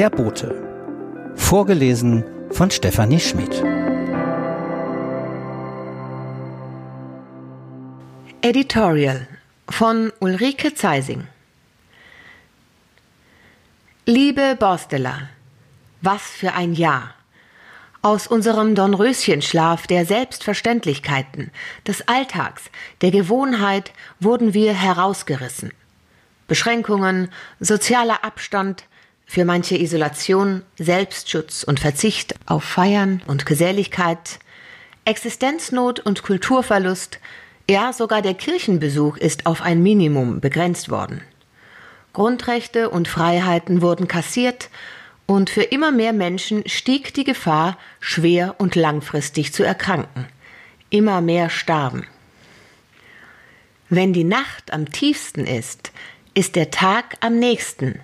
Der Bote. Vorgelesen von Stefanie Schmidt. Editorial von Ulrike Zeising. Liebe Borstela, was für ein Jahr! Aus unserem Dornröschenschlaf der Selbstverständlichkeiten, des Alltags, der Gewohnheit wurden wir herausgerissen. Beschränkungen, sozialer Abstand, für manche Isolation, Selbstschutz und Verzicht auf Feiern und Geselligkeit, Existenznot und Kulturverlust, ja sogar der Kirchenbesuch ist auf ein Minimum begrenzt worden. Grundrechte und Freiheiten wurden kassiert und für immer mehr Menschen stieg die Gefahr, schwer und langfristig zu erkranken. Immer mehr starben. Wenn die Nacht am tiefsten ist, ist der Tag am nächsten,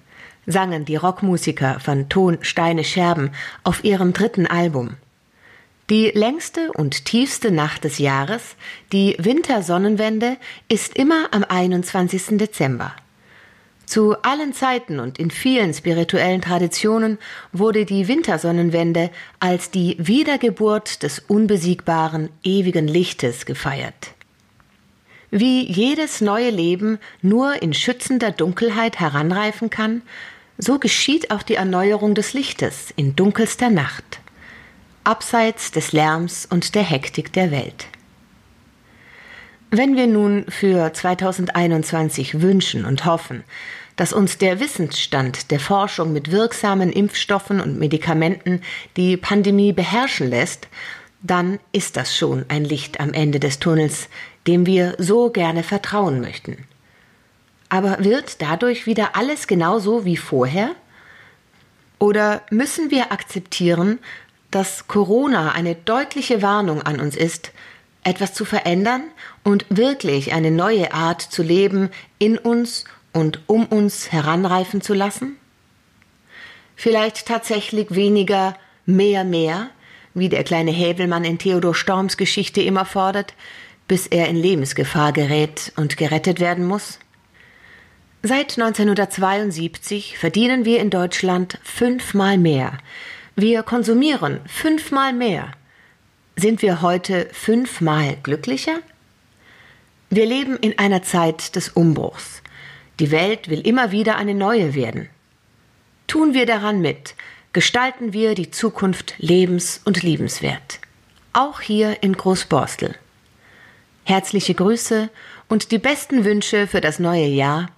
sangen die Rockmusiker von Ton Steine Scherben auf ihrem dritten Album. Die längste und tiefste Nacht des Jahres, die Wintersonnenwende, ist immer am 21. Dezember. Zu allen Zeiten und in vielen spirituellen Traditionen wurde die Wintersonnenwende als die Wiedergeburt des unbesiegbaren, ewigen Lichtes gefeiert. Wie jedes neue Leben nur in schützender Dunkelheit heranreifen kann, so geschieht auch die Erneuerung des Lichtes in dunkelster Nacht, abseits des Lärms und der Hektik der Welt. Wenn wir nun für 2021 wünschen und hoffen, dass uns der Wissensstand der Forschung mit wirksamen Impfstoffen und Medikamenten die Pandemie beherrschen lässt, dann ist das schon ein Licht am Ende des Tunnels, dem wir so gerne vertrauen möchten. Aber wird dadurch wieder alles genauso wie vorher? Oder müssen wir akzeptieren, dass Corona eine deutliche Warnung an uns ist, etwas zu verändern und wirklich eine neue Art zu leben in uns und um uns heranreifen zu lassen? Vielleicht tatsächlich weniger mehr mehr, wie der kleine Häbelmann in Theodor Storms Geschichte immer fordert, bis er in Lebensgefahr gerät und gerettet werden muss? Seit 1972 verdienen wir in Deutschland fünfmal mehr. Wir konsumieren fünfmal mehr. Sind wir heute fünfmal glücklicher? Wir leben in einer Zeit des Umbruchs. Die Welt will immer wieder eine neue werden. Tun wir daran mit, gestalten wir die Zukunft lebens- und liebenswert. Auch hier in Großborstel. Herzliche Grüße und die besten Wünsche für das neue Jahr.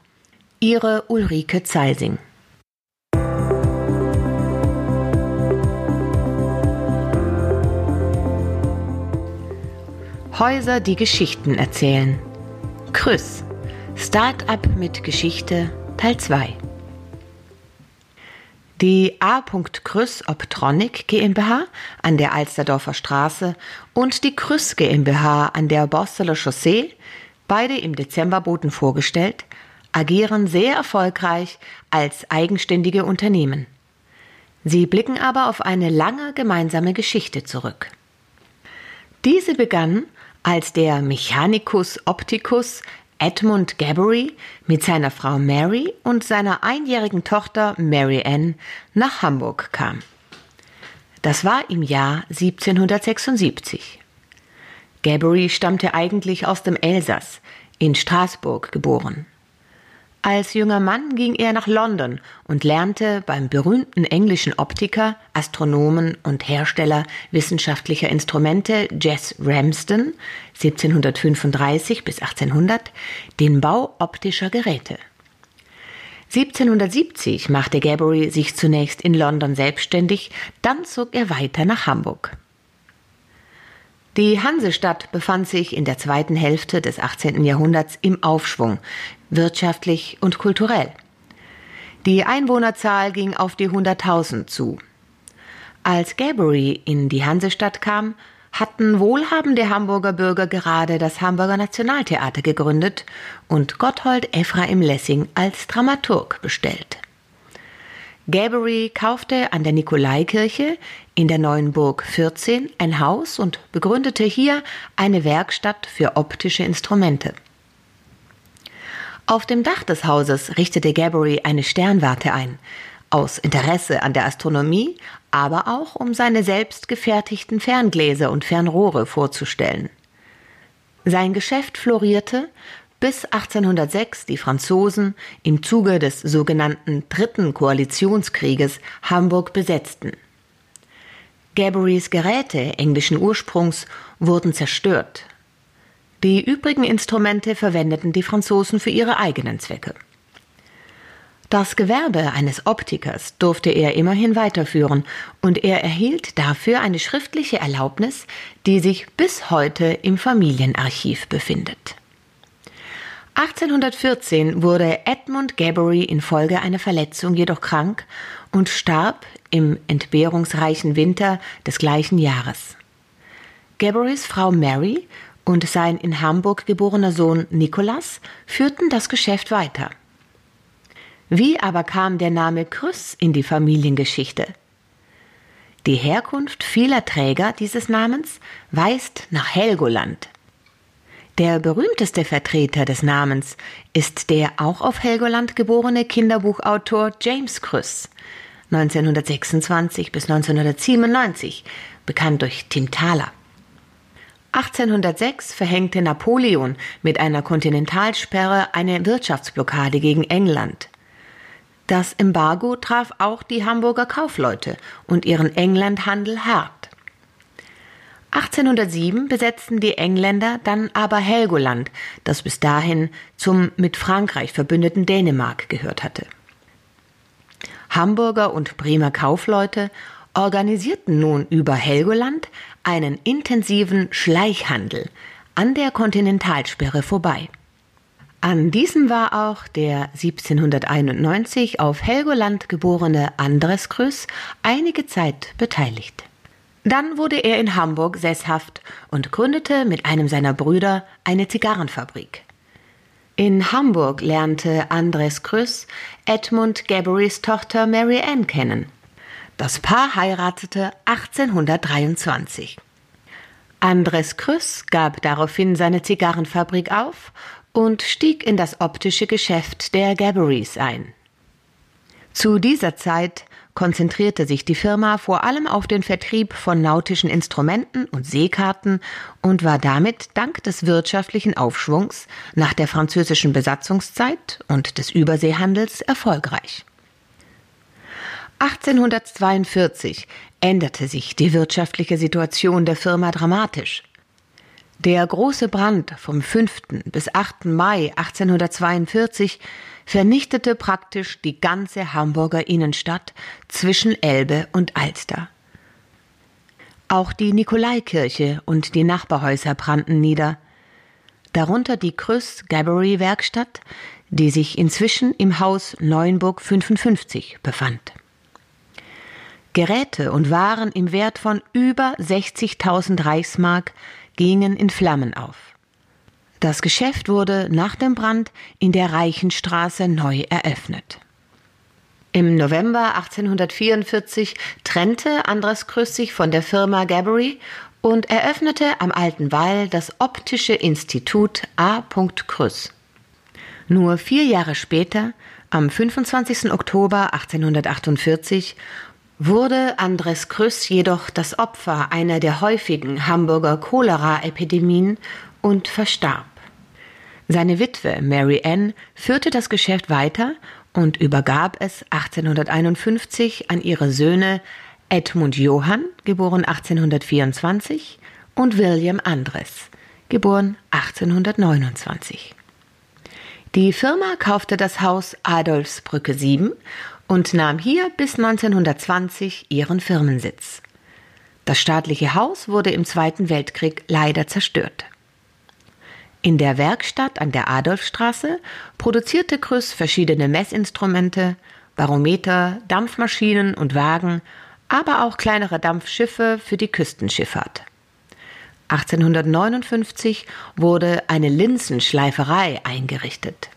Ihre Ulrike Zeising. Häuser, die Geschichten erzählen. Krüss. Start-up mit Geschichte Teil 2. Die A. Krüss Optronic GmbH an der Alsterdorfer Straße und die Krüss GmbH an der Borsteler Chaussee, beide im Dezember Boten vorgestellt, agieren sehr erfolgreich als eigenständige Unternehmen. Sie blicken aber auf eine lange gemeinsame Geschichte zurück. Diese begann als der Mechanicus Opticus Edmund Gabbery mit seiner Frau Mary und seiner einjährigen Tochter Mary Ann nach Hamburg kam. Das war im Jahr 1776. Gabbery stammte eigentlich aus dem Elsass, in Straßburg geboren. Als junger Mann ging er nach London und lernte beim berühmten englischen Optiker, Astronomen und Hersteller wissenschaftlicher Instrumente Jess Ramsden 1735 bis 1800 den Bau optischer Geräte. 1770 machte Gabbery sich zunächst in London selbstständig, dann zog er weiter nach Hamburg. Die Hansestadt befand sich in der zweiten Hälfte des 18. Jahrhunderts im Aufschwung, wirtschaftlich und kulturell. Die Einwohnerzahl ging auf die 100.000 zu. Als Gabbery in die Hansestadt kam, hatten wohlhabende Hamburger Bürger gerade das Hamburger Nationaltheater gegründet und Gotthold Ephraim Lessing als Dramaturg bestellt. Gabbery kaufte an der Nikolaikirche in der neuen Burg 14 ein Haus und begründete hier eine Werkstatt für optische Instrumente. Auf dem Dach des Hauses richtete Gabbery eine Sternwarte ein, aus Interesse an der Astronomie, aber auch um seine selbst gefertigten Ferngläser und Fernrohre vorzustellen. Sein Geschäft florierte, bis 1806 die Franzosen im Zuge des sogenannten Dritten Koalitionskrieges Hamburg besetzten. Gabarys Geräte englischen Ursprungs wurden zerstört. Die übrigen Instrumente verwendeten die Franzosen für ihre eigenen Zwecke. Das Gewerbe eines Optikers durfte er immerhin weiterführen und er erhielt dafür eine schriftliche Erlaubnis, die sich bis heute im Familienarchiv befindet. 1814 wurde Edmund Gabbery infolge einer Verletzung jedoch krank und starb im entbehrungsreichen Winter des gleichen Jahres. Gabberys Frau Mary und sein in Hamburg geborener Sohn Nicholas führten das Geschäft weiter. Wie aber kam der Name Krüss in die Familiengeschichte? Die Herkunft vieler Träger dieses Namens weist nach Helgoland. Der berühmteste Vertreter des Namens ist der auch auf Helgoland geborene Kinderbuchautor James Krüss, 1926 bis 1997, bekannt durch Tim Thaler. 1806 verhängte Napoleon mit einer Kontinentalsperre eine Wirtschaftsblockade gegen England. Das Embargo traf auch die Hamburger Kaufleute und ihren Englandhandel hart. 1807 besetzten die Engländer dann aber Helgoland, das bis dahin zum mit Frankreich verbündeten Dänemark gehört hatte. Hamburger und Bremer Kaufleute organisierten nun über Helgoland einen intensiven Schleichhandel an der Kontinentalsperre vorbei. An diesem war auch der 1791 auf Helgoland geborene Andres Krüss einige Zeit beteiligt. Dann wurde er in Hamburg sesshaft und gründete mit einem seiner Brüder eine Zigarrenfabrik. In Hamburg lernte Andres Krüss Edmund Gabberys Tochter Mary Ann kennen. Das Paar heiratete 1823. Andres Krüss gab daraufhin seine Zigarrenfabrik auf und stieg in das optische Geschäft der Gabberys ein. Zu dieser Zeit konzentrierte sich die Firma vor allem auf den Vertrieb von nautischen Instrumenten und Seekarten und war damit dank des wirtschaftlichen Aufschwungs nach der französischen Besatzungszeit und des Überseehandels erfolgreich. 1842 änderte sich die wirtschaftliche Situation der Firma dramatisch. Der große Brand vom 5. bis 8. Mai 1842 vernichtete praktisch die ganze Hamburger Innenstadt zwischen Elbe und Alster. Auch die Nikolaikirche und die Nachbarhäuser brannten nieder, darunter die Krüss Gabbery Werkstatt, die sich inzwischen im Haus Neuenburg 55 befand. Geräte und Waren im Wert von über 60.000 Reichsmark gingen in Flammen auf. Das Geschäft wurde nach dem Brand in der Reichenstraße neu eröffnet. Im November 1844 trennte Andres Krüss sich von der Firma Gabbery und eröffnete am Alten Wall das Optische Institut A. Krüss. Nur vier Jahre später, am 25. Oktober 1848, wurde Andres Krüss jedoch das Opfer einer der häufigen Hamburger Cholera-Epidemien und verstarb. Seine Witwe Mary Ann führte das Geschäft weiter und übergab es 1851 an ihre Söhne Edmund Johann, geboren 1824, und William Andres, geboren 1829. Die Firma kaufte das Haus Adolfsbrücke 7 und nahm hier bis 1920 ihren Firmensitz. Das staatliche Haus wurde im Zweiten Weltkrieg leider zerstört. In der Werkstatt an der Adolfstraße produzierte Krüss verschiedene Messinstrumente, Barometer, Dampfmaschinen und Wagen, aber auch kleinere Dampfschiffe für die Küstenschifffahrt. 1859 wurde eine Linsenschleiferei eingerichtet.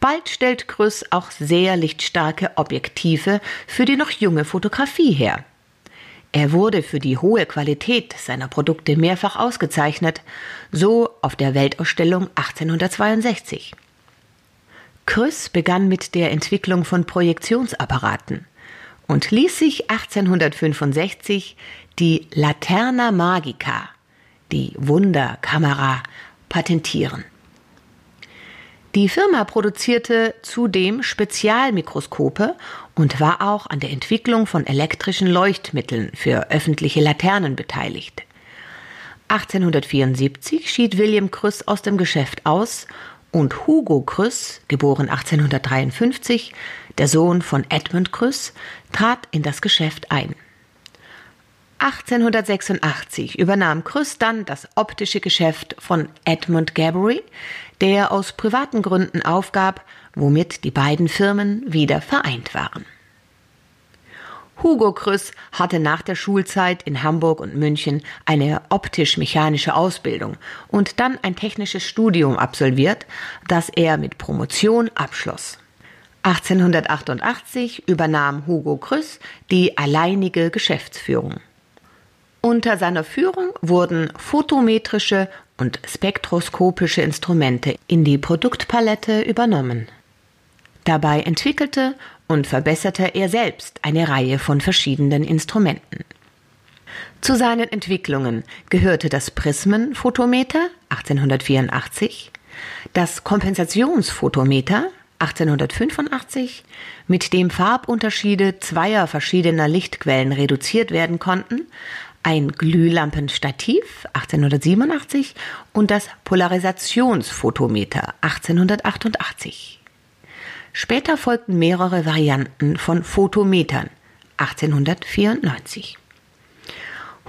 Bald stellt Krüss auch sehr lichtstarke Objektive für die noch junge Fotografie her. Er wurde für die hohe Qualität seiner Produkte mehrfach ausgezeichnet, so auf der Weltausstellung 1862. Krüss begann mit der Entwicklung von Projektionsapparaten und ließ sich 1865 die Laterna Magica, die Wunderkamera, patentieren. Die Firma produzierte zudem Spezialmikroskope und war auch an der Entwicklung von elektrischen Leuchtmitteln für öffentliche Laternen beteiligt. 1874 schied William Krüss aus dem Geschäft aus und Hugo Krüss, geboren 1853, der Sohn von Edmund Krüss, trat in das Geschäft ein. 1886 übernahm Krüss dann das optische Geschäft von Edmund Gabbery, der aus privaten Gründen aufgab, womit die beiden Firmen wieder vereint waren. Hugo Krüss hatte nach der Schulzeit in Hamburg und München eine optisch-mechanische Ausbildung und dann ein technisches Studium absolviert, das er mit Promotion abschloss. 1888 übernahm Hugo Krüss die alleinige Geschäftsführung. Unter seiner Führung wurden photometrische und spektroskopische Instrumente in die Produktpalette übernommen. Dabei entwickelte und verbesserte er selbst eine Reihe von verschiedenen Instrumenten. Zu seinen Entwicklungen gehörte das Prismenphotometer 1884, das Kompensationsphotometer 1885, mit dem Farbunterschiede zweier verschiedener Lichtquellen reduziert werden konnten, ein Glühlampenstativ 1887 und das Polarisationsphotometer 1888. Später folgten mehrere Varianten von Photometern 1894.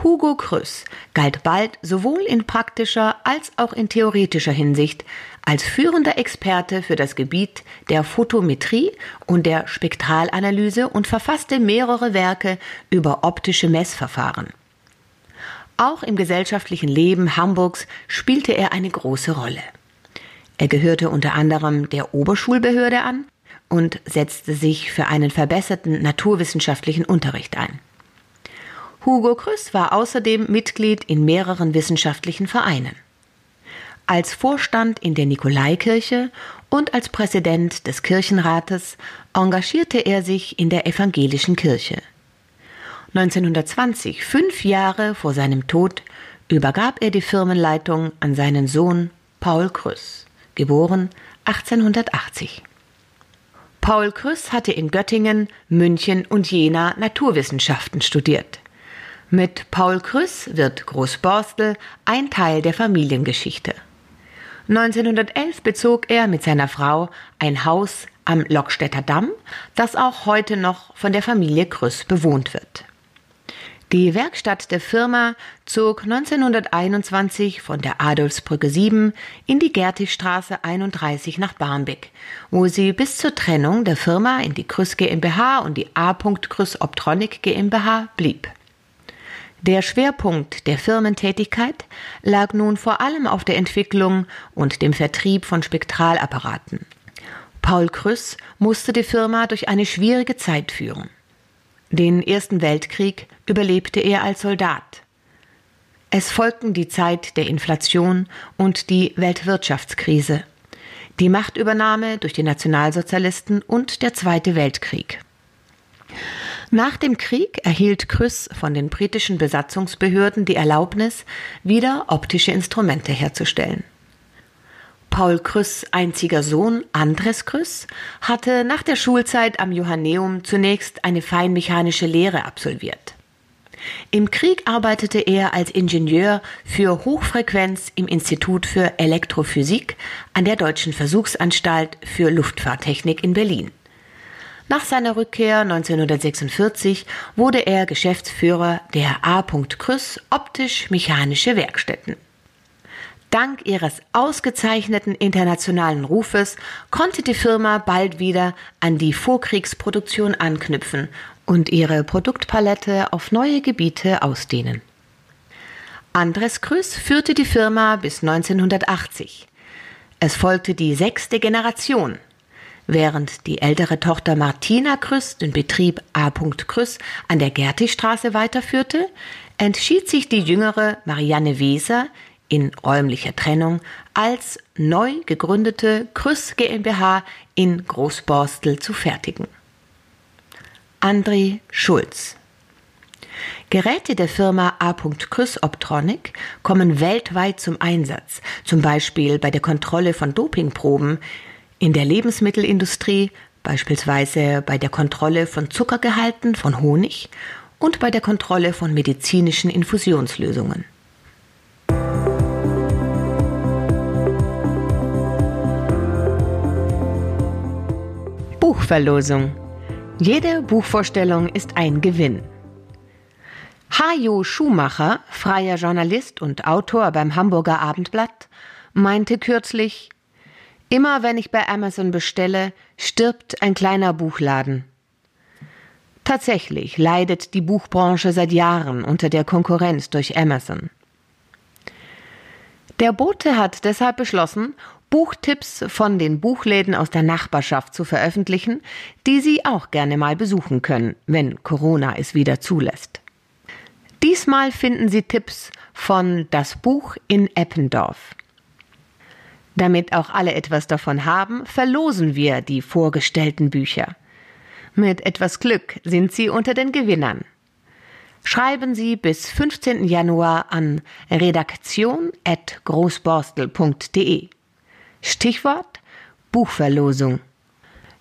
Hugo Krüss galt bald sowohl in praktischer als auch in theoretischer Hinsicht als führender Experte für das Gebiet der Photometrie und der Spektralanalyse und verfasste mehrere Werke über optische Messverfahren. Auch im gesellschaftlichen Leben Hamburgs spielte er eine große Rolle. Er gehörte unter anderem der Oberschulbehörde an und setzte sich für einen verbesserten naturwissenschaftlichen Unterricht ein. Hugo Krüss war außerdem Mitglied in mehreren wissenschaftlichen Vereinen. Als Vorstand in der Nikolaikirche und als Präsident des Kirchenrates engagierte er sich in der evangelischen Kirche. 1920, fünf Jahre vor seinem Tod, übergab er die Firmenleitung an seinen Sohn Paul Krüss, geboren 1880. Paul Krüss hatte in Göttingen, München und Jena Naturwissenschaften studiert. Mit Paul Krüss wird Großborstel ein Teil der Familiengeschichte. 1911 bezog er mit seiner Frau ein Haus am Lockstädter Damm, das auch heute noch von der Familie Krüss bewohnt wird. Die Werkstatt der Firma zog 1921 von der Adolfsbrücke 7 in die Gertigstraße 31 nach Barmbek, wo sie bis zur Trennung der Firma in die Krüss GmbH und die A. Krüss Optronic GmbH blieb. Der Schwerpunkt der Firmentätigkeit lag nun vor allem auf der Entwicklung und dem Vertrieb von Spektralapparaten. Paul Krüss musste die Firma durch eine schwierige Zeit führen. Den Ersten Weltkrieg überlebte er als Soldat. Es folgten die Zeit der Inflation und die Weltwirtschaftskrise, die Machtübernahme durch die Nationalsozialisten und der Zweite Weltkrieg. Nach dem Krieg erhielt Krüss von den britischen Besatzungsbehörden die Erlaubnis, wieder optische Instrumente herzustellen. Paul Krüss einziger Sohn, Andres Krüss, hatte nach der Schulzeit am Johanneum zunächst eine feinmechanische Lehre absolviert. Im Krieg arbeitete er als Ingenieur für Hochfrequenz im Institut für Elektrophysik an der Deutschen Versuchsanstalt für Luftfahrttechnik in Berlin. Nach seiner Rückkehr 1946 wurde er Geschäftsführer der A. Krüss optisch-mechanische Werkstätten. Dank ihres ausgezeichneten internationalen Rufes konnte die Firma bald wieder an die Vorkriegsproduktion anknüpfen und ihre Produktpalette auf neue Gebiete ausdehnen. Andres Krüss führte die Firma bis 1980. Es folgte die sechste Generation. Während die ältere Tochter Martina Krüss den Betrieb A. Krüss an der Gertigstraße weiterführte, entschied sich die jüngere Marianne Weser in räumlicher Trennung als neu gegründete Krüss GmbH in Großborstel zu fertigen. André Schulz Geräte der Firma A. Krüss Optronic kommen weltweit zum Einsatz, zum Beispiel bei der Kontrolle von Dopingproben, in der Lebensmittelindustrie, beispielsweise bei der Kontrolle von Zuckergehalten von Honig und bei der Kontrolle von medizinischen Infusionslösungen. Buchverlosung. Jede Buchvorstellung ist ein Gewinn. Hajo Schumacher, freier Journalist und Autor beim Hamburger Abendblatt, meinte kürzlich, immer wenn ich bei Amazon bestelle, stirbt ein kleiner Buchladen. Tatsächlich leidet die Buchbranche seit Jahren unter der Konkurrenz durch Amazon. Der Bote hat deshalb beschlossen, Buchtipps von den Buchläden aus der Nachbarschaft zu veröffentlichen, die Sie auch gerne mal besuchen können, wenn Corona es wieder zulässt. Diesmal finden Sie Tipps von Das Buch in Eppendorf. Damit auch alle etwas davon haben, verlosen wir die vorgestellten Bücher. Mit etwas Glück sind Sie unter den Gewinnern. Schreiben Sie bis 15. Januar an redaktion.großborstel.de. Stichwort Buchverlosung.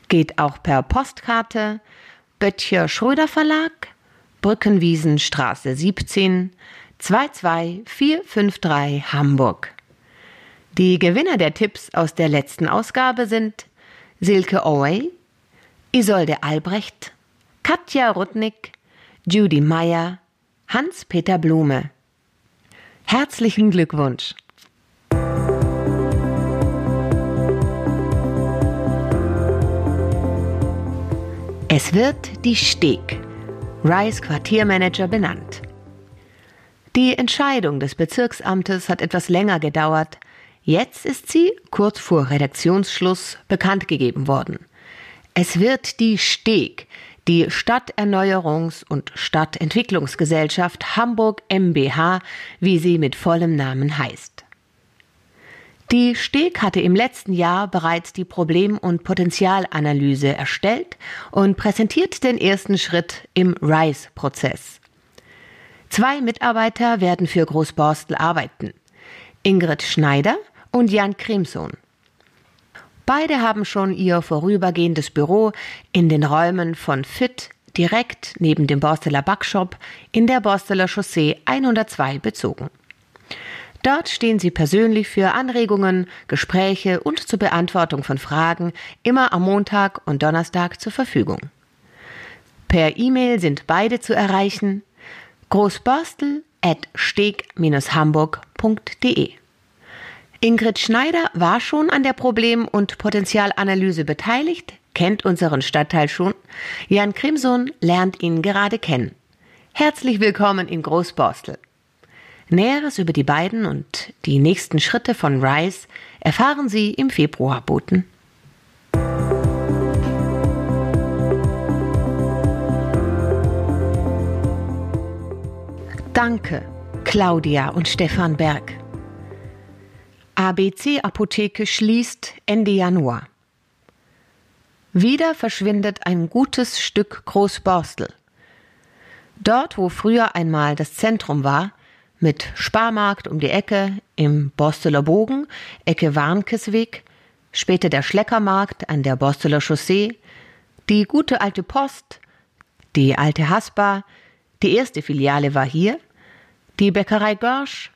Geht auch per Postkarte Böttcher Schröder Verlag, Brückenwiesenstraße 17 22453 Hamburg. Die Gewinner der Tipps aus der letzten Ausgabe sind Silke Owey, Isolde Albrecht, Katja Rudnick, Judy Meyer, Hans-Peter Blume. Herzlichen Glückwunsch! Es wird die Steg, Rice Quartiermanager benannt. Die Entscheidung des Bezirksamtes hat etwas länger gedauert. Jetzt ist sie, kurz vor Redaktionsschluss, bekannt gegeben worden. Es wird die Steg, die Stadterneuerungs- und Stadtentwicklungsgesellschaft Hamburg MBH, wie sie mit vollem Namen heißt. Die Steg hatte im letzten Jahr bereits die Problem- und Potenzialanalyse erstellt und präsentiert den ersten Schritt im RISE-Prozess. Zwei Mitarbeiter werden für Großborstel arbeiten. Ingrid Schneider und Jan Krimson. Beide haben schon ihr vorübergehendes Büro in den Räumen von FIT direkt neben dem Borsteler Backshop in der Borsteler Chaussee 102 bezogen. Dort stehen sie persönlich für Anregungen, Gespräche und zur Beantwortung von Fragen immer am Montag und Donnerstag zur Verfügung. Per E-Mail sind beide zu erreichen großborstel at steg-hamburg.de. Ingrid Schneider war schon an der Problem- und Potenzialanalyse beteiligt, kennt unseren Stadtteil schon. Jan Krimson lernt ihn gerade kennen. Herzlich willkommen in Großborstel. Näheres über die beiden und die nächsten Schritte von Rice erfahren Sie im Februar boten. Danke, Claudia und Stefan Berg. ABC Apotheke schließt Ende Januar. Wieder verschwindet ein gutes Stück Großborstel. Dort, wo früher einmal das Zentrum war, mit Sparmarkt um die Ecke im Borsteler Bogen, Ecke Warnkesweg, später der Schleckermarkt an der Borsteler Chaussee, die gute alte Post, die alte Haspa, die erste Filiale war hier, die Bäckerei Görsch,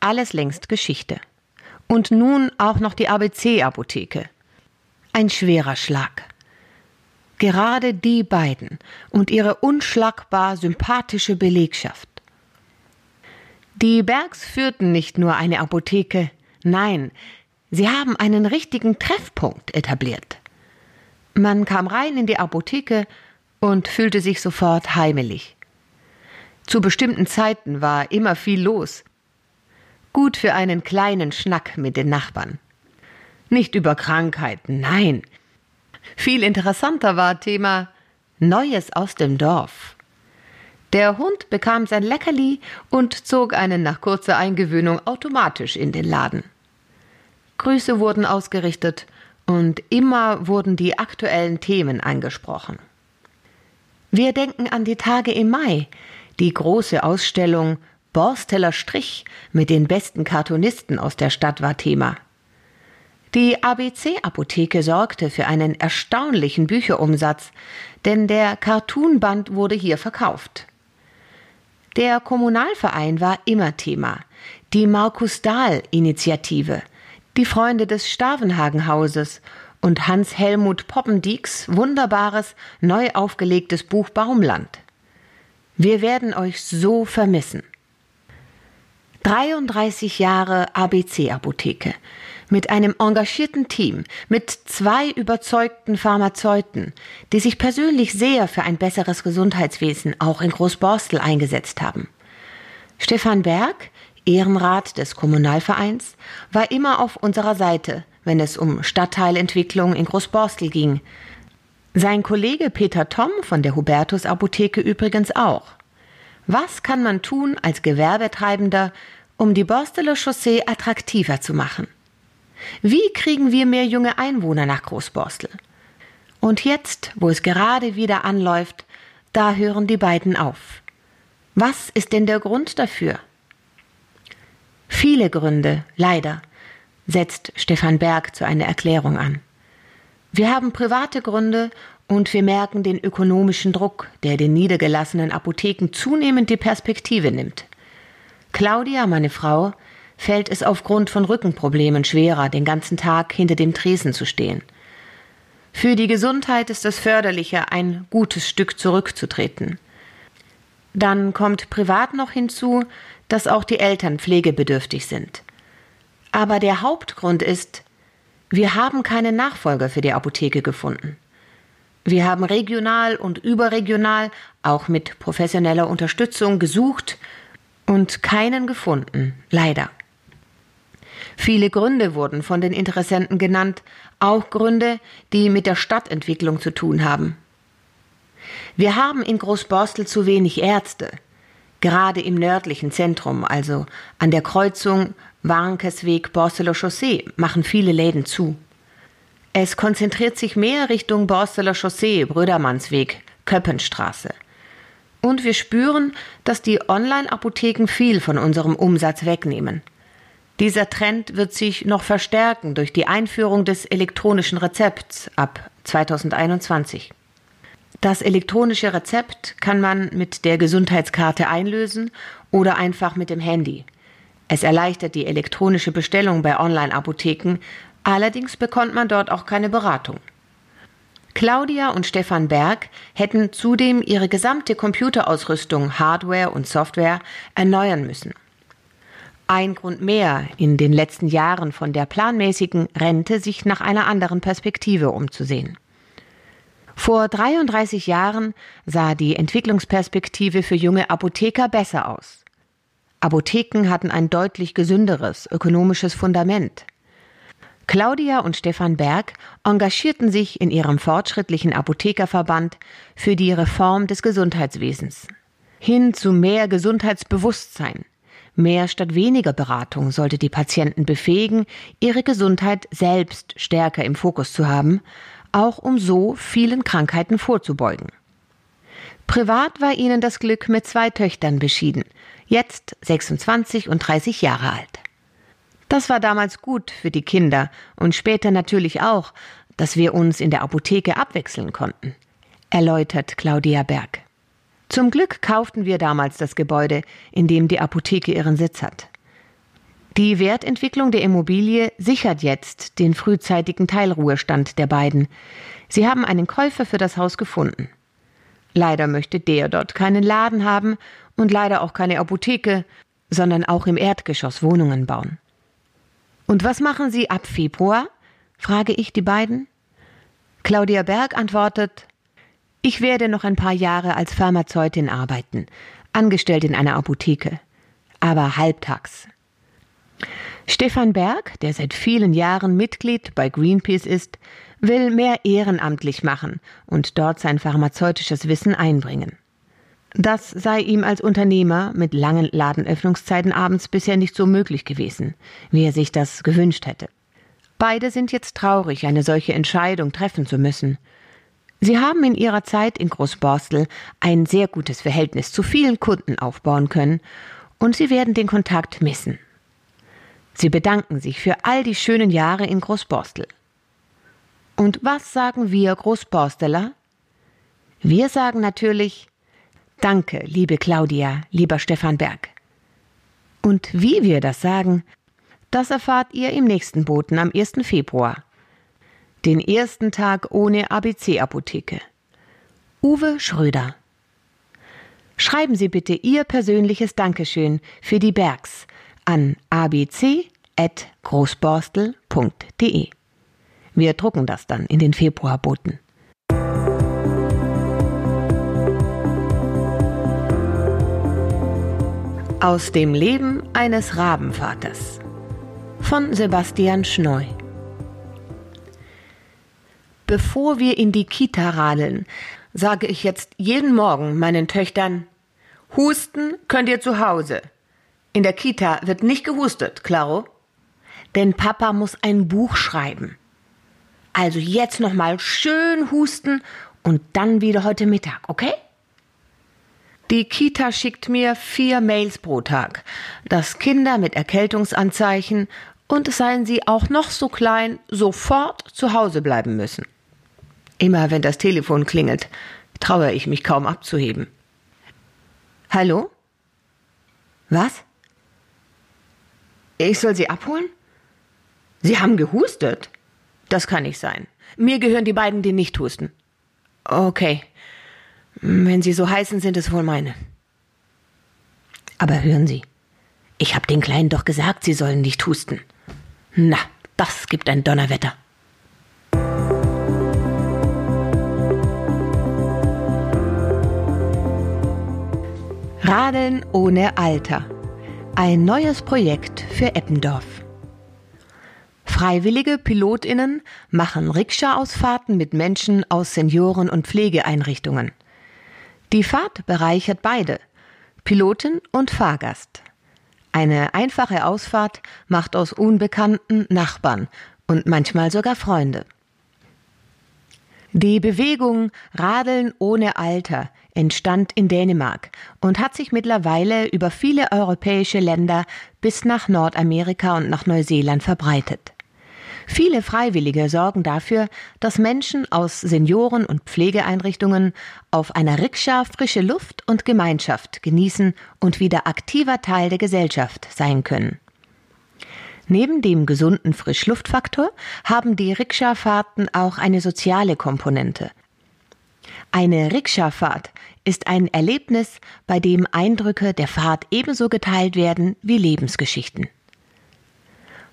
alles längst Geschichte. Und nun auch noch die ABC-Apotheke. Ein schwerer Schlag. Gerade die beiden und ihre unschlagbar sympathische Belegschaft die Bergs führten nicht nur eine Apotheke, nein, sie haben einen richtigen Treffpunkt etabliert. Man kam rein in die Apotheke und fühlte sich sofort heimelig. Zu bestimmten Zeiten war immer viel los. Gut für einen kleinen Schnack mit den Nachbarn. Nicht über Krankheiten, nein. Viel interessanter war Thema Neues aus dem Dorf. Der Hund bekam sein Leckerli und zog einen nach kurzer Eingewöhnung automatisch in den Laden. Grüße wurden ausgerichtet und immer wurden die aktuellen Themen angesprochen. Wir denken an die Tage im Mai, die große Ausstellung Borsteller Strich mit den besten Cartoonisten aus der Stadt war Thema. Die ABC-Apotheke sorgte für einen erstaunlichen Bücherumsatz, denn der Cartoonband wurde hier verkauft. Der Kommunalverein war immer Thema. Die Markus Dahl-Initiative, die Freunde des Stavenhagenhauses und Hans Helmut Poppendieks wunderbares, neu aufgelegtes Buch Baumland. Wir werden euch so vermissen. 33 Jahre ABC-Apotheke mit einem engagierten Team, mit zwei überzeugten Pharmazeuten, die sich persönlich sehr für ein besseres Gesundheitswesen auch in Großborstel eingesetzt haben. Stefan Berg, Ehrenrat des Kommunalvereins, war immer auf unserer Seite, wenn es um Stadtteilentwicklung in Großborstel ging. Sein Kollege Peter Tom von der Hubertus Apotheke übrigens auch. Was kann man tun als Gewerbetreibender, um die Borsteler Chaussee attraktiver zu machen? Wie kriegen wir mehr junge Einwohner nach Großborstel? Und jetzt, wo es gerade wieder anläuft, da hören die beiden auf. Was ist denn der Grund dafür? Viele Gründe, leider, setzt Stefan Berg zu einer Erklärung an. Wir haben private Gründe und wir merken den ökonomischen Druck, der den niedergelassenen Apotheken zunehmend die Perspektive nimmt. Claudia, meine Frau, fällt es aufgrund von Rückenproblemen schwerer, den ganzen Tag hinter dem Tresen zu stehen. Für die Gesundheit ist es förderlicher, ein gutes Stück zurückzutreten. Dann kommt privat noch hinzu, dass auch die Eltern pflegebedürftig sind. Aber der Hauptgrund ist, wir haben keine Nachfolger für die Apotheke gefunden. Wir haben regional und überregional, auch mit professioneller Unterstützung, gesucht und keinen gefunden, leider. Viele Gründe wurden von den Interessenten genannt, auch Gründe, die mit der Stadtentwicklung zu tun haben. Wir haben in Großborstel zu wenig Ärzte. Gerade im nördlichen Zentrum, also an der Kreuzung Warnkesweg Borsteler Chaussee, machen viele Läden zu. Es konzentriert sich mehr Richtung Borsteler Chaussee, Brödermannsweg, Köppenstraße. Und wir spüren, dass die Online-Apotheken viel von unserem Umsatz wegnehmen. Dieser Trend wird sich noch verstärken durch die Einführung des elektronischen Rezepts ab 2021. Das elektronische Rezept kann man mit der Gesundheitskarte einlösen oder einfach mit dem Handy. Es erleichtert die elektronische Bestellung bei Online-Apotheken, allerdings bekommt man dort auch keine Beratung. Claudia und Stefan Berg hätten zudem ihre gesamte Computerausrüstung, Hardware und Software erneuern müssen. Ein Grund mehr, in den letzten Jahren von der planmäßigen Rente sich nach einer anderen Perspektive umzusehen. Vor 33 Jahren sah die Entwicklungsperspektive für junge Apotheker besser aus. Apotheken hatten ein deutlich gesünderes ökonomisches Fundament. Claudia und Stefan Berg engagierten sich in ihrem fortschrittlichen Apothekerverband für die Reform des Gesundheitswesens. Hin zu mehr Gesundheitsbewusstsein, Mehr statt weniger Beratung sollte die Patienten befähigen, ihre Gesundheit selbst stärker im Fokus zu haben, auch um so vielen Krankheiten vorzubeugen. Privat war ihnen das Glück mit zwei Töchtern beschieden, jetzt 26 und 30 Jahre alt. Das war damals gut für die Kinder und später natürlich auch, dass wir uns in der Apotheke abwechseln konnten, erläutert Claudia Berg. Zum Glück kauften wir damals das Gebäude, in dem die Apotheke ihren Sitz hat. Die Wertentwicklung der Immobilie sichert jetzt den frühzeitigen Teilruhestand der beiden. Sie haben einen Käufer für das Haus gefunden. Leider möchte der dort keinen Laden haben und leider auch keine Apotheke, sondern auch im Erdgeschoss Wohnungen bauen. Und was machen Sie ab Februar? frage ich die beiden. Claudia Berg antwortet ich werde noch ein paar Jahre als Pharmazeutin arbeiten, angestellt in einer Apotheke, aber halbtags. Stefan Berg, der seit vielen Jahren Mitglied bei Greenpeace ist, will mehr ehrenamtlich machen und dort sein pharmazeutisches Wissen einbringen. Das sei ihm als Unternehmer mit langen Ladenöffnungszeiten abends bisher nicht so möglich gewesen, wie er sich das gewünscht hätte. Beide sind jetzt traurig, eine solche Entscheidung treffen zu müssen. Sie haben in ihrer Zeit in Großborstel ein sehr gutes Verhältnis zu vielen Kunden aufbauen können und sie werden den Kontakt missen. Sie bedanken sich für all die schönen Jahre in Großborstel. Und was sagen wir Großborsteler? Wir sagen natürlich Danke, liebe Claudia, lieber Stefan Berg. Und wie wir das sagen, das erfahrt ihr im nächsten Boten am 1. Februar. Den ersten Tag ohne ABC-Apotheke. Uwe Schröder. Schreiben Sie bitte Ihr persönliches Dankeschön für die Bergs an abc.großborstel.de. Wir drucken das dann in den Februarboten. Aus dem Leben eines Rabenvaters von Sebastian Schneu Bevor wir in die Kita radeln, sage ich jetzt jeden Morgen meinen Töchtern Husten könnt ihr zu Hause. In der Kita wird nicht gehustet, Claro. Denn Papa muss ein Buch schreiben. Also jetzt nochmal schön husten und dann wieder heute Mittag, okay? Die Kita schickt mir vier Mails pro Tag, dass Kinder mit Erkältungsanzeichen und seien sie auch noch so klein, sofort zu Hause bleiben müssen. Immer wenn das Telefon klingelt, traue ich mich kaum abzuheben. Hallo? Was? Ich soll Sie abholen? Sie haben gehustet? Das kann nicht sein. Mir gehören die beiden, die nicht husten. Okay. Wenn Sie so heißen, sind es wohl meine. Aber hören Sie, ich habe den Kleinen doch gesagt, Sie sollen nicht husten. Na, das gibt ein Donnerwetter. Radeln ohne Alter. Ein neues Projekt für Eppendorf. Freiwillige Pilotinnen machen Rikscha-Ausfahrten mit Menschen aus Senioren- und Pflegeeinrichtungen. Die Fahrt bereichert beide, Pilotin und Fahrgast. Eine einfache Ausfahrt macht aus Unbekannten Nachbarn und manchmal sogar Freunde. Die Bewegung Radeln ohne Alter entstand in Dänemark und hat sich mittlerweile über viele europäische Länder bis nach Nordamerika und nach Neuseeland verbreitet. Viele Freiwillige sorgen dafür, dass Menschen aus Senioren- und Pflegeeinrichtungen auf einer Rikscha frische Luft und Gemeinschaft genießen und wieder aktiver Teil der Gesellschaft sein können. Neben dem gesunden Frischluftfaktor haben die Rikscha-Fahrten auch eine soziale Komponente. Eine Rikscha-Fahrt ist ein Erlebnis, bei dem Eindrücke der Fahrt ebenso geteilt werden wie Lebensgeschichten.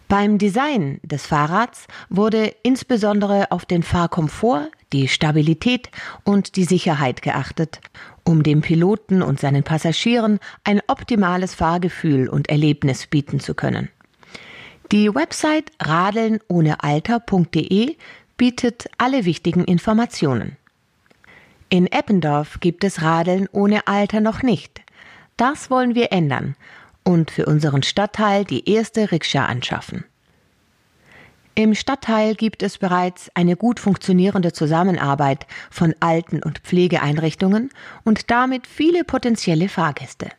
Beim Design des Fahrrads wurde insbesondere auf den Fahrkomfort, die Stabilität und die Sicherheit geachtet, um dem Piloten und seinen Passagieren ein optimales Fahrgefühl und Erlebnis bieten zu können. Die Website radelnohnealter.de bietet alle wichtigen Informationen. In Eppendorf gibt es Radeln ohne Alter noch nicht. Das wollen wir ändern und für unseren Stadtteil die erste Rikscha anschaffen. Im Stadtteil gibt es bereits eine gut funktionierende Zusammenarbeit von Alten- und Pflegeeinrichtungen und damit viele potenzielle Fahrgäste.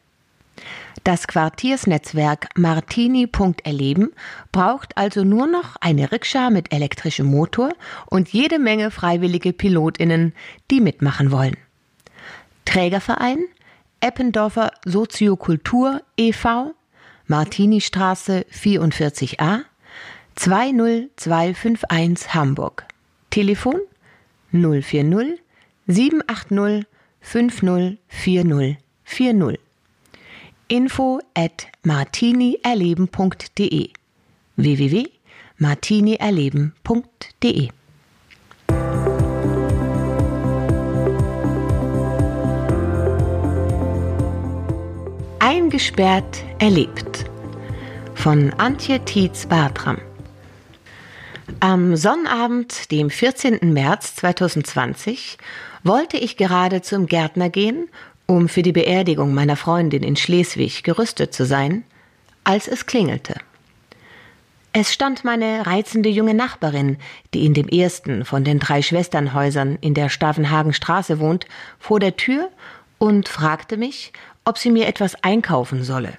Das Quartiersnetzwerk Martini.erleben braucht also nur noch eine Rikscha mit elektrischem Motor und jede Menge freiwillige Pilotinnen, die mitmachen wollen. Trägerverein Eppendorfer Soziokultur e.V. Martini-Straße 44a 20251 Hamburg. Telefon 040 780 504040. Info at martinierleben.de www.martinierleben.de Eingesperrt erlebt. Von Antje Tietz-Bartram am Sonnabend, dem 14. März 2020, wollte ich gerade zum Gärtner gehen um für die Beerdigung meiner Freundin in Schleswig gerüstet zu sein, als es klingelte. Es stand meine reizende junge Nachbarin, die in dem ersten von den drei Schwesternhäusern in der Stavenhagenstraße wohnt, vor der Tür und fragte mich, ob sie mir etwas einkaufen solle.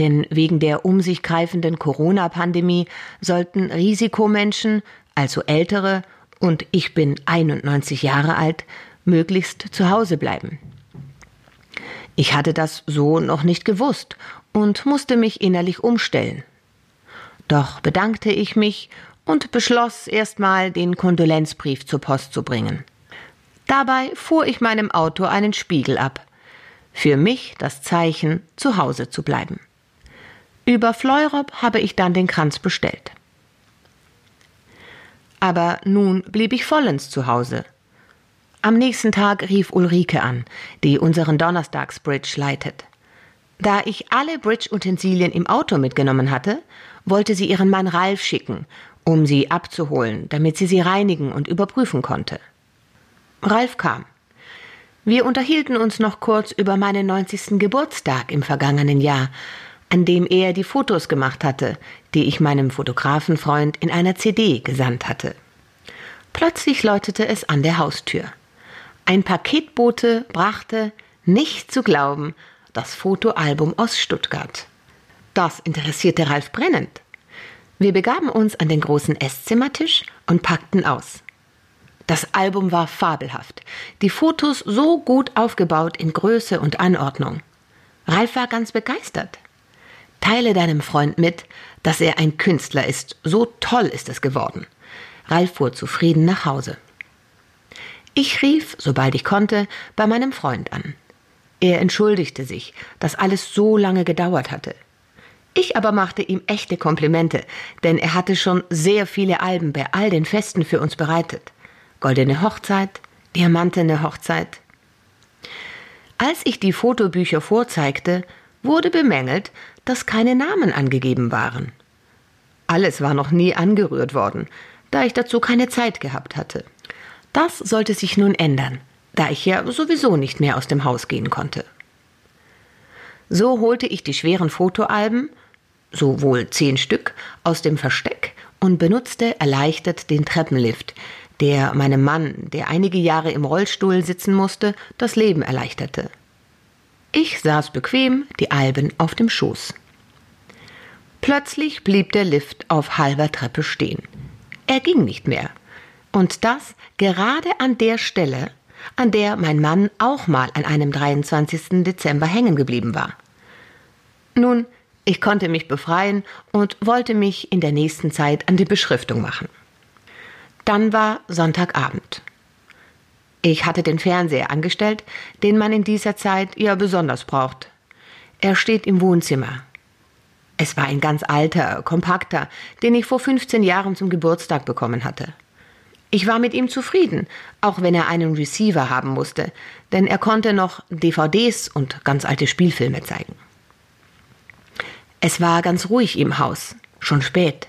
Denn wegen der um sich greifenden Corona-Pandemie sollten Risikomenschen, also Ältere, und ich bin 91 Jahre alt, möglichst zu Hause bleiben. Ich hatte das so noch nicht gewusst und musste mich innerlich umstellen. Doch bedankte ich mich und beschloss erstmal den Kondolenzbrief zur Post zu bringen. Dabei fuhr ich meinem Auto einen Spiegel ab. Für mich das Zeichen, zu Hause zu bleiben. Über Fleurop habe ich dann den Kranz bestellt. Aber nun blieb ich vollends zu Hause. Am nächsten Tag rief Ulrike an, die unseren Donnerstagsbridge leitet. Da ich alle Bridge-Utensilien im Auto mitgenommen hatte, wollte sie ihren Mann Ralf schicken, um sie abzuholen, damit sie sie reinigen und überprüfen konnte. Ralf kam. Wir unterhielten uns noch kurz über meinen 90. Geburtstag im vergangenen Jahr, an dem er die Fotos gemacht hatte, die ich meinem Fotografenfreund in einer CD gesandt hatte. Plötzlich läutete es an der Haustür. Ein Paketbote brachte, nicht zu glauben, das Fotoalbum aus Stuttgart. Das interessierte Ralf brennend. Wir begaben uns an den großen Esszimmertisch und packten aus. Das Album war fabelhaft, die Fotos so gut aufgebaut in Größe und Anordnung. Ralf war ganz begeistert. Teile deinem Freund mit, dass er ein Künstler ist, so toll ist es geworden. Ralf fuhr zufrieden nach Hause. Ich rief, sobald ich konnte, bei meinem Freund an. Er entschuldigte sich, dass alles so lange gedauert hatte. Ich aber machte ihm echte Komplimente, denn er hatte schon sehr viele Alben bei all den Festen für uns bereitet. Goldene Hochzeit, Diamantene Hochzeit. Als ich die Fotobücher vorzeigte, wurde bemängelt, dass keine Namen angegeben waren. Alles war noch nie angerührt worden, da ich dazu keine Zeit gehabt hatte. Das sollte sich nun ändern, da ich ja sowieso nicht mehr aus dem Haus gehen konnte. So holte ich die schweren Fotoalben, so wohl zehn Stück, aus dem Versteck und benutzte erleichtert den Treppenlift, der meinem Mann, der einige Jahre im Rollstuhl sitzen musste, das Leben erleichterte. Ich saß bequem, die Alben auf dem Schoß. Plötzlich blieb der Lift auf halber Treppe stehen. Er ging nicht mehr. Und das gerade an der Stelle, an der mein Mann auch mal an einem 23. Dezember hängen geblieben war. Nun, ich konnte mich befreien und wollte mich in der nächsten Zeit an die Beschriftung machen. Dann war Sonntagabend. Ich hatte den Fernseher angestellt, den man in dieser Zeit ja besonders braucht. Er steht im Wohnzimmer. Es war ein ganz alter, kompakter, den ich vor 15 Jahren zum Geburtstag bekommen hatte. Ich war mit ihm zufrieden, auch wenn er einen Receiver haben musste, denn er konnte noch DVDs und ganz alte Spielfilme zeigen. Es war ganz ruhig im Haus, schon spät,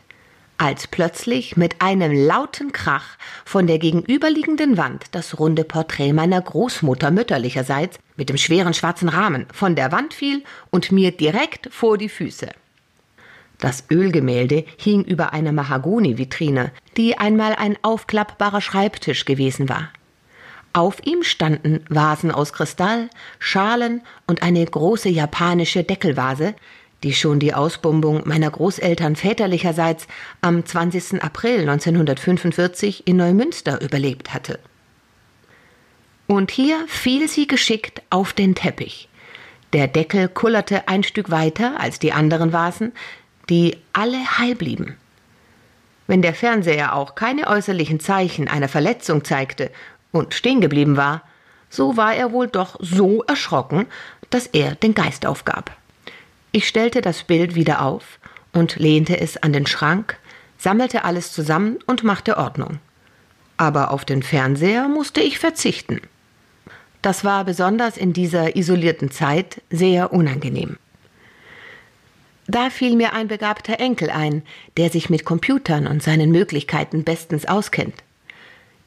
als plötzlich mit einem lauten Krach von der gegenüberliegenden Wand das runde Porträt meiner Großmutter mütterlicherseits mit dem schweren schwarzen Rahmen von der Wand fiel und mir direkt vor die Füße. Das Ölgemälde hing über einer Mahagoni-Vitrine, die einmal ein aufklappbarer Schreibtisch gewesen war. Auf ihm standen Vasen aus Kristall, Schalen und eine große japanische Deckelvase, die schon die Ausbombung meiner Großeltern väterlicherseits am 20. April 1945 in Neumünster überlebt hatte. Und hier fiel sie geschickt auf den Teppich. Der Deckel kullerte ein Stück weiter als die anderen Vasen, die alle heil blieben. Wenn der Fernseher auch keine äußerlichen Zeichen einer Verletzung zeigte und stehen geblieben war, so war er wohl doch so erschrocken, dass er den Geist aufgab. Ich stellte das Bild wieder auf und lehnte es an den Schrank, sammelte alles zusammen und machte Ordnung. Aber auf den Fernseher musste ich verzichten. Das war besonders in dieser isolierten Zeit sehr unangenehm. Da fiel mir ein begabter Enkel ein, der sich mit Computern und seinen Möglichkeiten bestens auskennt.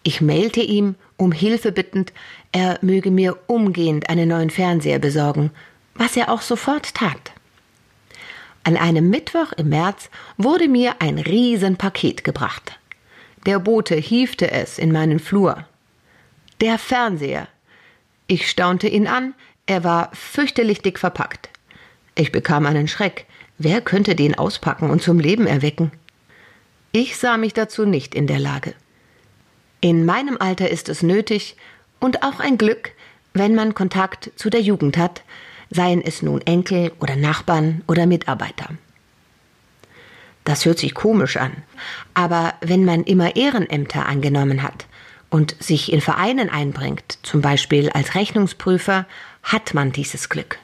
Ich mailte ihm, um Hilfe bittend, er möge mir umgehend einen neuen Fernseher besorgen, was er auch sofort tat. An einem Mittwoch im März wurde mir ein Riesenpaket gebracht. Der Bote hiefte es in meinen Flur. Der Fernseher. Ich staunte ihn an, er war fürchterlich dick verpackt. Ich bekam einen Schreck. Wer könnte den auspacken und zum Leben erwecken? Ich sah mich dazu nicht in der Lage. In meinem Alter ist es nötig und auch ein Glück, wenn man Kontakt zu der Jugend hat, seien es nun Enkel oder Nachbarn oder Mitarbeiter. Das hört sich komisch an, aber wenn man immer Ehrenämter angenommen hat und sich in Vereinen einbringt, zum Beispiel als Rechnungsprüfer, hat man dieses Glück.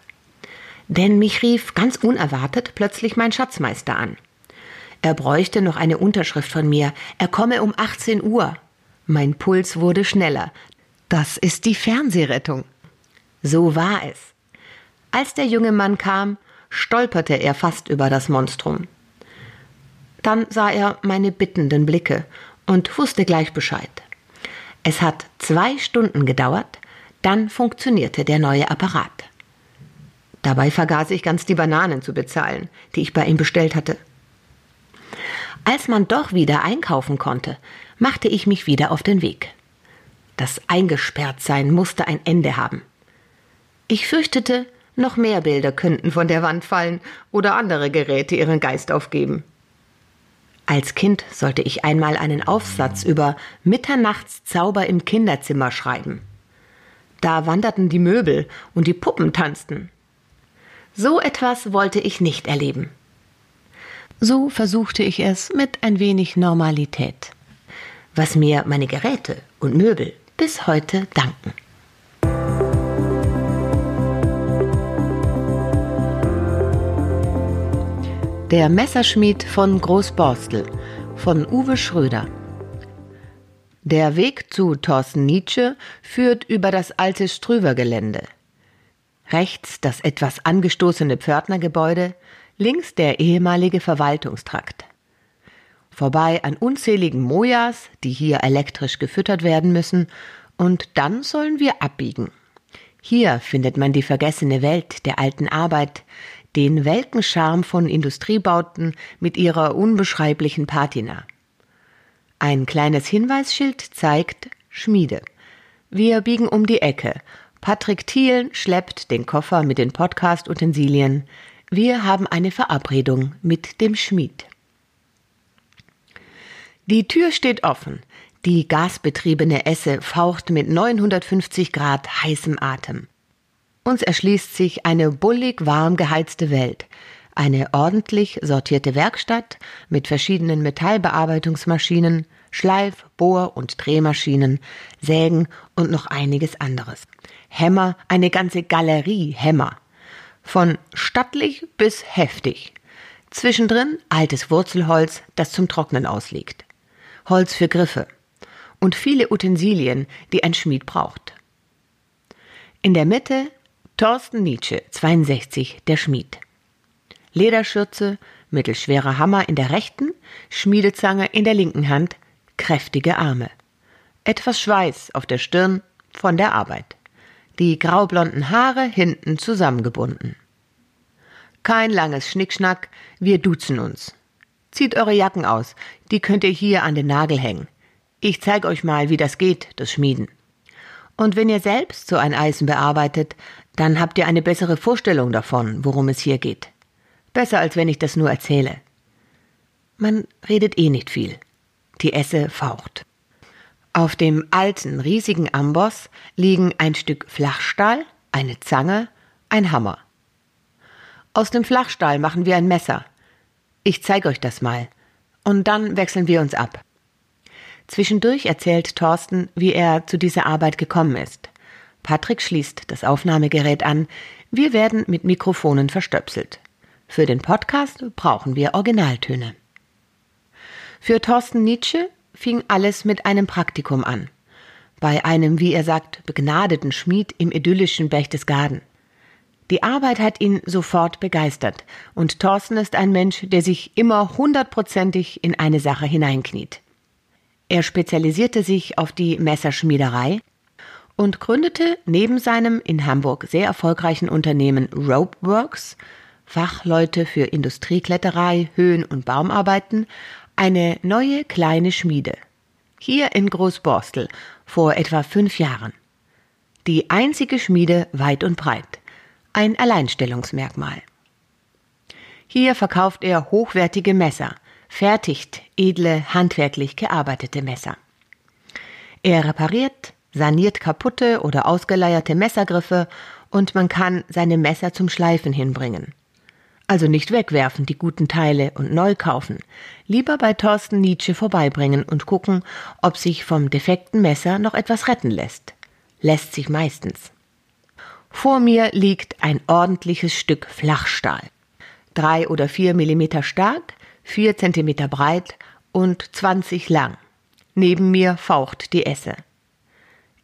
Denn mich rief ganz unerwartet plötzlich mein Schatzmeister an. Er bräuchte noch eine Unterschrift von mir, er komme um 18 Uhr. Mein Puls wurde schneller. Das ist die Fernsehrettung. So war es. Als der junge Mann kam, stolperte er fast über das Monstrum. Dann sah er meine bittenden Blicke und wusste gleich Bescheid. Es hat zwei Stunden gedauert, dann funktionierte der neue Apparat. Dabei vergaß ich ganz die Bananen zu bezahlen, die ich bei ihm bestellt hatte. Als man doch wieder einkaufen konnte, machte ich mich wieder auf den Weg. Das Eingesperrtsein musste ein Ende haben. Ich fürchtete, noch mehr Bilder könnten von der Wand fallen oder andere Geräte ihren Geist aufgeben. Als Kind sollte ich einmal einen Aufsatz über Mitternachtszauber im Kinderzimmer schreiben. Da wanderten die Möbel und die Puppen tanzten. So etwas wollte ich nicht erleben. So versuchte ich es mit ein wenig Normalität, was mir meine Geräte und Möbel bis heute danken. Der Messerschmied von Großborstel von Uwe Schröder. Der Weg zu Thorsten Nietzsche führt über das alte Strüwer-Gelände. Rechts das etwas angestoßene Pförtnergebäude, links der ehemalige Verwaltungstrakt. Vorbei an unzähligen Mojas, die hier elektrisch gefüttert werden müssen, und dann sollen wir abbiegen. Hier findet man die vergessene Welt der alten Arbeit, den welken Charme von Industriebauten mit ihrer unbeschreiblichen Patina. Ein kleines Hinweisschild zeigt Schmiede. Wir biegen um die Ecke. Patrick Thielen schleppt den Koffer mit den Podcast-Utensilien. Wir haben eine Verabredung mit dem Schmied. Die Tür steht offen. Die gasbetriebene Esse faucht mit 950 Grad heißem Atem. Uns erschließt sich eine bullig warm geheizte Welt, eine ordentlich sortierte Werkstatt mit verschiedenen Metallbearbeitungsmaschinen, Schleif-, Bohr- und Drehmaschinen, Sägen und noch einiges anderes. Hämmer, eine ganze Galerie Hämmer. Von stattlich bis heftig. Zwischendrin altes Wurzelholz, das zum Trocknen ausliegt. Holz für Griffe. Und viele Utensilien, die ein Schmied braucht. In der Mitte Thorsten Nietzsche, 62, der Schmied. Lederschürze, mittelschwerer Hammer in der rechten, Schmiedezange in der linken Hand, kräftige Arme. Etwas Schweiß auf der Stirn von der Arbeit. Die graublonden Haare hinten zusammengebunden. Kein langes Schnickschnack, wir duzen uns. Zieht eure Jacken aus, die könnt ihr hier an den Nagel hängen. Ich zeig euch mal, wie das geht, das Schmieden. Und wenn ihr selbst so ein Eisen bearbeitet, dann habt ihr eine bessere Vorstellung davon, worum es hier geht. Besser als wenn ich das nur erzähle. Man redet eh nicht viel. Die Esse faucht. Auf dem alten, riesigen Amboss liegen ein Stück Flachstahl, eine Zange, ein Hammer. Aus dem Flachstahl machen wir ein Messer. Ich zeige euch das mal. Und dann wechseln wir uns ab. Zwischendurch erzählt Thorsten, wie er zu dieser Arbeit gekommen ist. Patrick schließt das Aufnahmegerät an. Wir werden mit Mikrofonen verstöpselt. Für den Podcast brauchen wir Originaltöne. Für Thorsten Nietzsche fing alles mit einem Praktikum an. Bei einem, wie er sagt, begnadeten Schmied im idyllischen Berchtesgaden. Die Arbeit hat ihn sofort begeistert und Thorsten ist ein Mensch, der sich immer hundertprozentig in eine Sache hineinkniet. Er spezialisierte sich auf die Messerschmiederei und gründete neben seinem in Hamburg sehr erfolgreichen Unternehmen Ropeworks, Fachleute für Industriekletterei, Höhen- und Baumarbeiten, eine neue kleine Schmiede. Hier in Großborstel vor etwa fünf Jahren. Die einzige Schmiede weit und breit. Ein Alleinstellungsmerkmal. Hier verkauft er hochwertige Messer, fertigt edle, handwerklich gearbeitete Messer. Er repariert, saniert kaputte oder ausgeleierte Messergriffe und man kann seine Messer zum Schleifen hinbringen. Also nicht wegwerfen, die guten Teile und neu kaufen. Lieber bei Thorsten Nietzsche vorbeibringen und gucken, ob sich vom defekten Messer noch etwas retten lässt. Lässt sich meistens. Vor mir liegt ein ordentliches Stück Flachstahl. Drei oder vier Millimeter stark, vier Zentimeter breit und zwanzig lang. Neben mir faucht die Esse.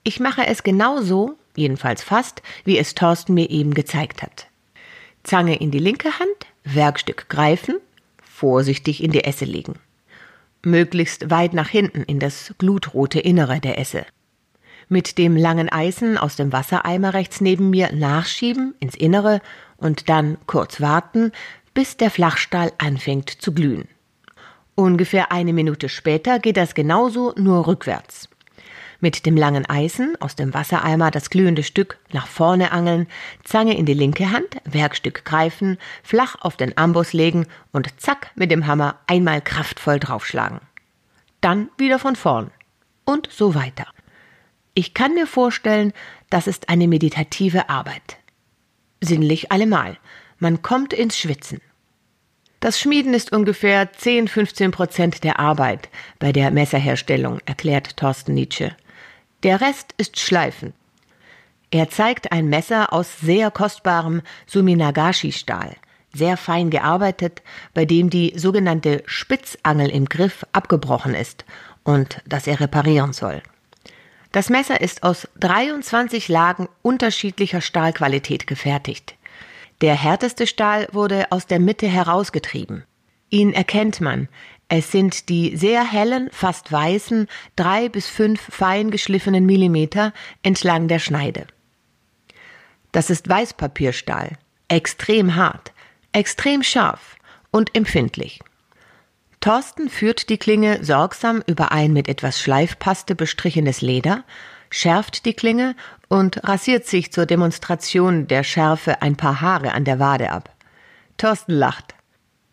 Ich mache es genauso, jedenfalls fast, wie es Thorsten mir eben gezeigt hat. Zange in die linke Hand, Werkstück greifen, vorsichtig in die Esse legen. Möglichst weit nach hinten in das glutrote Innere der Esse. Mit dem langen Eisen aus dem Wassereimer rechts neben mir nachschieben ins Innere und dann kurz warten, bis der Flachstahl anfängt zu glühen. Ungefähr eine Minute später geht das genauso, nur rückwärts mit dem langen Eisen aus dem Wassereimer das glühende Stück nach vorne angeln, Zange in die linke Hand, Werkstück greifen, flach auf den Amboss legen und zack mit dem Hammer einmal kraftvoll draufschlagen. Dann wieder von vorn. Und so weiter. Ich kann mir vorstellen, das ist eine meditative Arbeit. Sinnlich allemal. Man kommt ins Schwitzen. Das Schmieden ist ungefähr 10-15 Prozent der Arbeit bei der Messerherstellung, erklärt Thorsten Nietzsche. Der Rest ist Schleifen. Er zeigt ein Messer aus sehr kostbarem Suminagashi-Stahl, sehr fein gearbeitet, bei dem die sogenannte Spitzangel im Griff abgebrochen ist und das er reparieren soll. Das Messer ist aus 23 Lagen unterschiedlicher Stahlqualität gefertigt. Der härteste Stahl wurde aus der Mitte herausgetrieben. Ihn erkennt man, es sind die sehr hellen, fast weißen, drei bis fünf fein geschliffenen Millimeter entlang der Schneide. Das ist Weißpapierstahl, extrem hart, extrem scharf und empfindlich. Thorsten führt die Klinge sorgsam über ein mit etwas Schleifpaste bestrichenes Leder, schärft die Klinge und rasiert sich zur Demonstration der Schärfe ein paar Haare an der Wade ab. Thorsten lacht.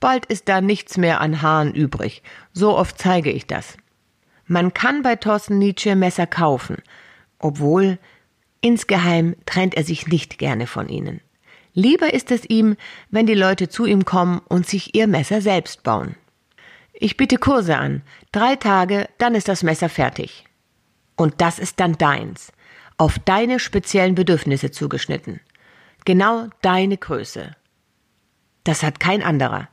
Bald ist da nichts mehr an Haaren übrig. So oft zeige ich das. Man kann bei Thorsten Nietzsche Messer kaufen, obwohl insgeheim trennt er sich nicht gerne von ihnen. Lieber ist es ihm, wenn die Leute zu ihm kommen und sich ihr Messer selbst bauen. Ich biete Kurse an. Drei Tage, dann ist das Messer fertig. Und das ist dann deins. Auf deine speziellen Bedürfnisse zugeschnitten. Genau deine Größe. Das hat kein anderer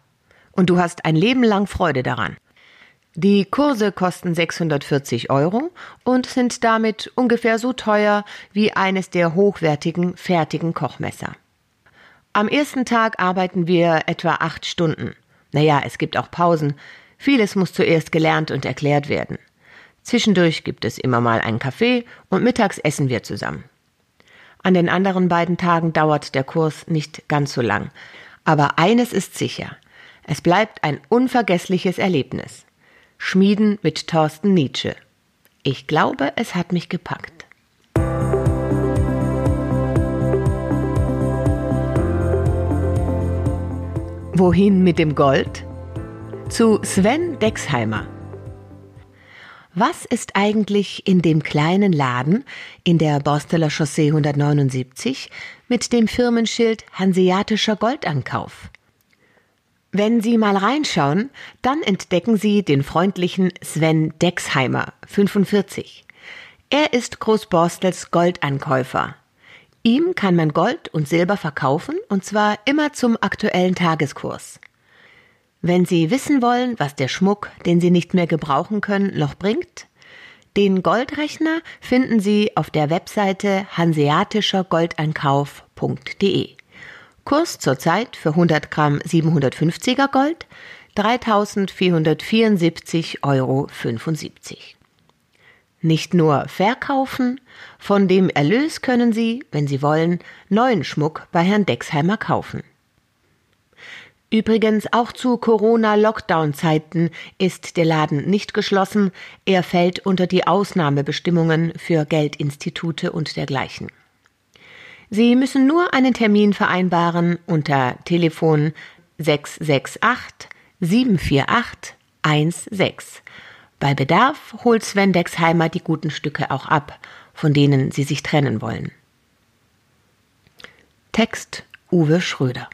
und du hast ein Leben lang Freude daran. Die Kurse kosten 640 Euro und sind damit ungefähr so teuer wie eines der hochwertigen fertigen Kochmesser. Am ersten Tag arbeiten wir etwa acht Stunden. Naja, es gibt auch Pausen. Vieles muss zuerst gelernt und erklärt werden. Zwischendurch gibt es immer mal einen Kaffee und mittags essen wir zusammen. An den anderen beiden Tagen dauert der Kurs nicht ganz so lang. Aber eines ist sicher. Es bleibt ein unvergessliches Erlebnis. Schmieden mit Thorsten Nietzsche. Ich glaube, es hat mich gepackt. Wohin mit dem Gold? Zu Sven Dexheimer. Was ist eigentlich in dem kleinen Laden in der Borsteler Chaussee 179 mit dem Firmenschild Hanseatischer Goldankauf? Wenn Sie mal reinschauen, dann entdecken Sie den freundlichen Sven Dexheimer, 45. Er ist Großborstels Goldankäufer. Ihm kann man Gold und Silber verkaufen und zwar immer zum aktuellen Tageskurs. Wenn Sie wissen wollen, was der Schmuck, den Sie nicht mehr gebrauchen können, noch bringt, den Goldrechner finden Sie auf der Webseite hanseatischergoldeinkauf.de. Kurs zurzeit für 100 Gramm 750er Gold 3.474,75 Euro. nicht nur verkaufen, von dem Erlös können Sie, wenn Sie wollen, neuen Schmuck bei Herrn Dexheimer kaufen. Übrigens auch zu Corona-Lockdown-Zeiten ist der Laden nicht geschlossen, er fällt unter die Ausnahmebestimmungen für Geldinstitute und dergleichen. Sie müssen nur einen Termin vereinbaren unter Telefon 668 748 16. Bei Bedarf holt Sven Dexheimer die guten Stücke auch ab, von denen Sie sich trennen wollen. Text Uwe Schröder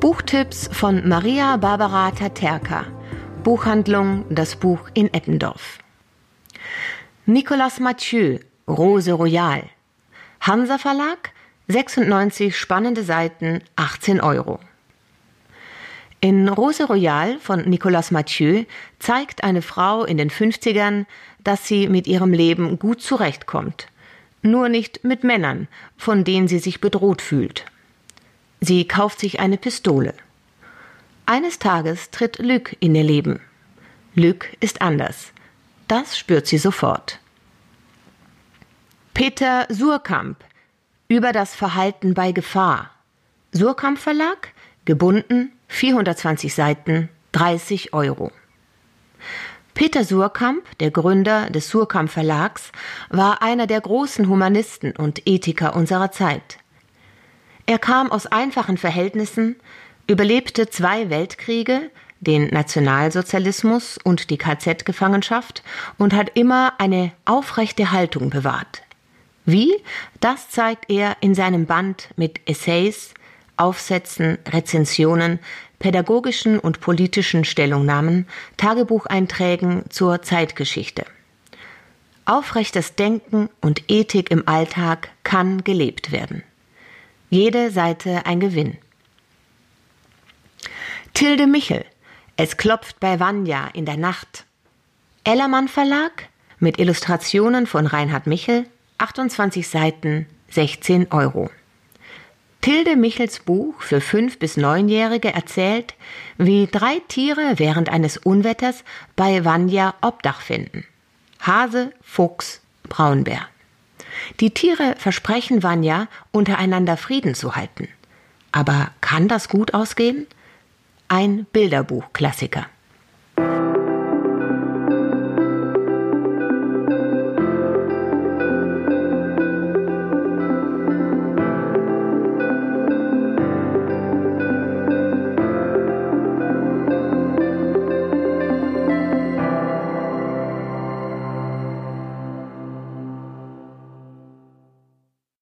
Buchtipps von Maria Barbara Taterka Buchhandlung Das Buch in Eppendorf Nicolas Mathieu Rose Royal Hansa Verlag 96 spannende Seiten, 18 Euro. In Rose Royal von Nicolas Mathieu zeigt eine Frau in den 50ern, dass sie mit ihrem Leben gut zurechtkommt. Nur nicht mit Männern, von denen sie sich bedroht fühlt. Sie kauft sich eine Pistole. Eines Tages tritt Luc in ihr Leben. Luc ist anders. Das spürt sie sofort. Peter Surkamp über das Verhalten bei Gefahr. Surkamp Verlag, gebunden, 420 Seiten, 30 Euro. Peter Surkamp, der Gründer des Surkamp Verlags, war einer der großen Humanisten und Ethiker unserer Zeit. Er kam aus einfachen Verhältnissen, überlebte zwei Weltkriege, den Nationalsozialismus und die KZ-Gefangenschaft und hat immer eine aufrechte Haltung bewahrt. Wie? Das zeigt er in seinem Band mit Essays, Aufsätzen, Rezensionen, pädagogischen und politischen Stellungnahmen, Tagebucheinträgen zur Zeitgeschichte. Aufrechtes Denken und Ethik im Alltag kann gelebt werden. Jede Seite ein Gewinn. Tilde Michel. Es klopft bei Vanya in der Nacht. Ellermann Verlag mit Illustrationen von Reinhard Michel 28 Seiten, 16 Euro. Tilde Michels Buch für 5- bis 9-Jährige erzählt, wie drei Tiere während eines Unwetters bei Vanya Obdach finden. Hase, Fuchs, Braunbär. Die Tiere versprechen Vanya, untereinander Frieden zu halten. Aber kann das gut ausgehen? ein Bilderbuchklassiker.